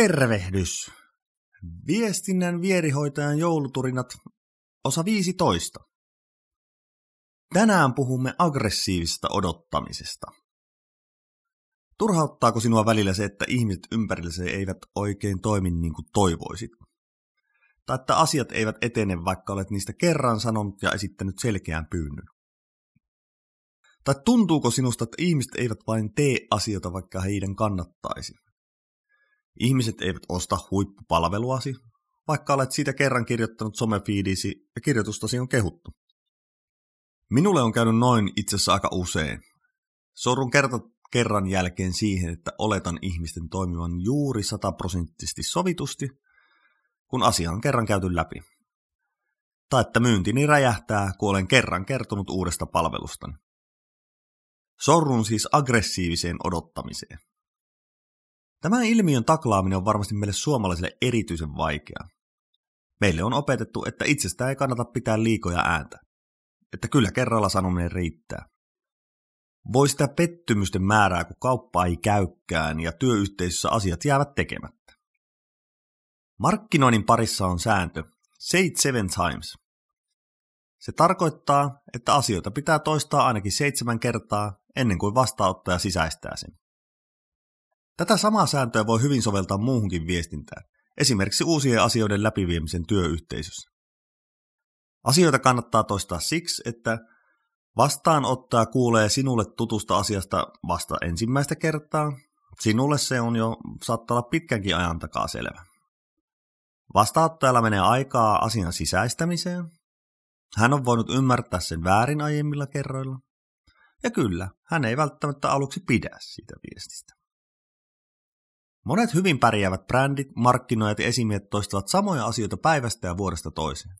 Tervehdys! Viestinnän vierihoitajan jouluturinat, osa 15. Tänään puhumme aggressiivisesta odottamisesta. Turhauttaako sinua välillä se, että ihmiset ympärillesi eivät oikein toimi niin kuin toivoisit? Tai että asiat eivät etene, vaikka olet niistä kerran sanonut ja esittänyt selkeän pyynnön? Tai tuntuuko sinusta, että ihmiset eivät vain tee asioita, vaikka heidän kannattaisi? Ihmiset eivät osta huippupalveluasi, vaikka olet siitä kerran kirjoittanut somefiidisi ja kirjoitustasi on kehuttu. Minulle on käynyt noin itse asiassa aika usein. Sorun kerta kerran jälkeen siihen, että oletan ihmisten toimivan juuri sataprosenttisesti sovitusti, kun asia on kerran käyty läpi. Tai että myyntini räjähtää, kun olen kerran kertonut uudesta palvelustani. Sorrun siis aggressiiviseen odottamiseen. Tämän ilmiön taklaaminen on varmasti meille suomalaisille erityisen vaikeaa. Meille on opetettu, että itsestä ei kannata pitää liikoja ääntä. Että kyllä kerralla sanominen riittää. Voi sitä pettymysten määrää, kun kauppa ei käykään ja työyhteisössä asiat jäävät tekemättä. Markkinoinnin parissa on sääntö say it seven times. Se tarkoittaa, että asioita pitää toistaa ainakin seitsemän kertaa ennen kuin vastaanottaja sisäistää sen. Tätä samaa sääntöä voi hyvin soveltaa muuhunkin viestintään, esimerkiksi uusien asioiden läpiviemisen työyhteisössä. Asioita kannattaa toistaa siksi, että vastaanottaja kuulee sinulle tutusta asiasta vasta ensimmäistä kertaa. Sinulle se on jo saattaa olla pitkänkin ajan takaa selvä. Vastaanottajalla menee aikaa asian sisäistämiseen. Hän on voinut ymmärtää sen väärin aiemmilla kerroilla. Ja kyllä, hän ei välttämättä aluksi pidä siitä viestistä. Monet hyvin pärjäävät brändit, markkinoijat ja esimiehet toistavat samoja asioita päivästä ja vuodesta toiseen.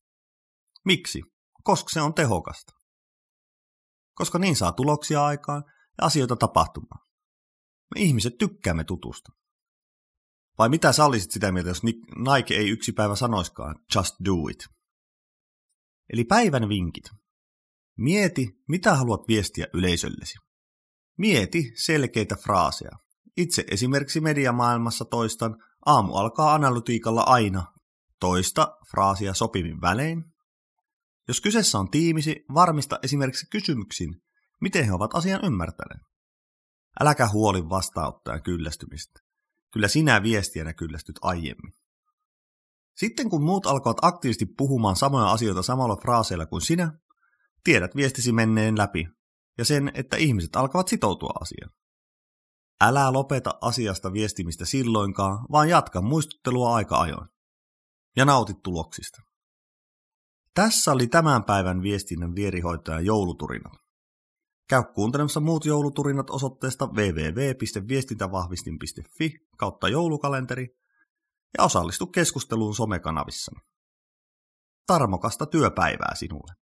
Miksi? Koska se on tehokasta. Koska niin saa tuloksia aikaan ja asioita tapahtumaan. Me ihmiset tykkäämme tutusta. Vai mitä sä olisit sitä mieltä, jos Nike ei yksi päivä sanoiskaan just do it? Eli päivän vinkit. Mieti, mitä haluat viestiä yleisöllesi. Mieti selkeitä fraaseja. Itse esimerkiksi mediamaailmassa toistan, aamu alkaa analytiikalla aina. Toista fraasia sopivin välein. Jos kyseessä on tiimisi, varmista esimerkiksi kysymyksiin, miten he ovat asian ymmärtäneet. Äläkä huoli vastaanottajan kyllästymistä. Kyllä sinä viestijänä kyllästyt aiemmin. Sitten kun muut alkavat aktiivisesti puhumaan samoja asioita samalla fraaseilla kuin sinä, tiedät viestisi menneen läpi ja sen, että ihmiset alkavat sitoutua asiaan. Älä lopeta asiasta viestimistä silloinkaan, vaan jatka muistuttelua aika ajoin. Ja nautit tuloksista. Tässä oli tämän päivän viestinnän vierihoitajan jouluturinat. Käy kuuntelemassa muut jouluturinat osoitteesta www.viestintävahvistin.fi kautta joulukalenteri ja osallistu keskusteluun somekanavissani. Tarmokasta työpäivää sinulle!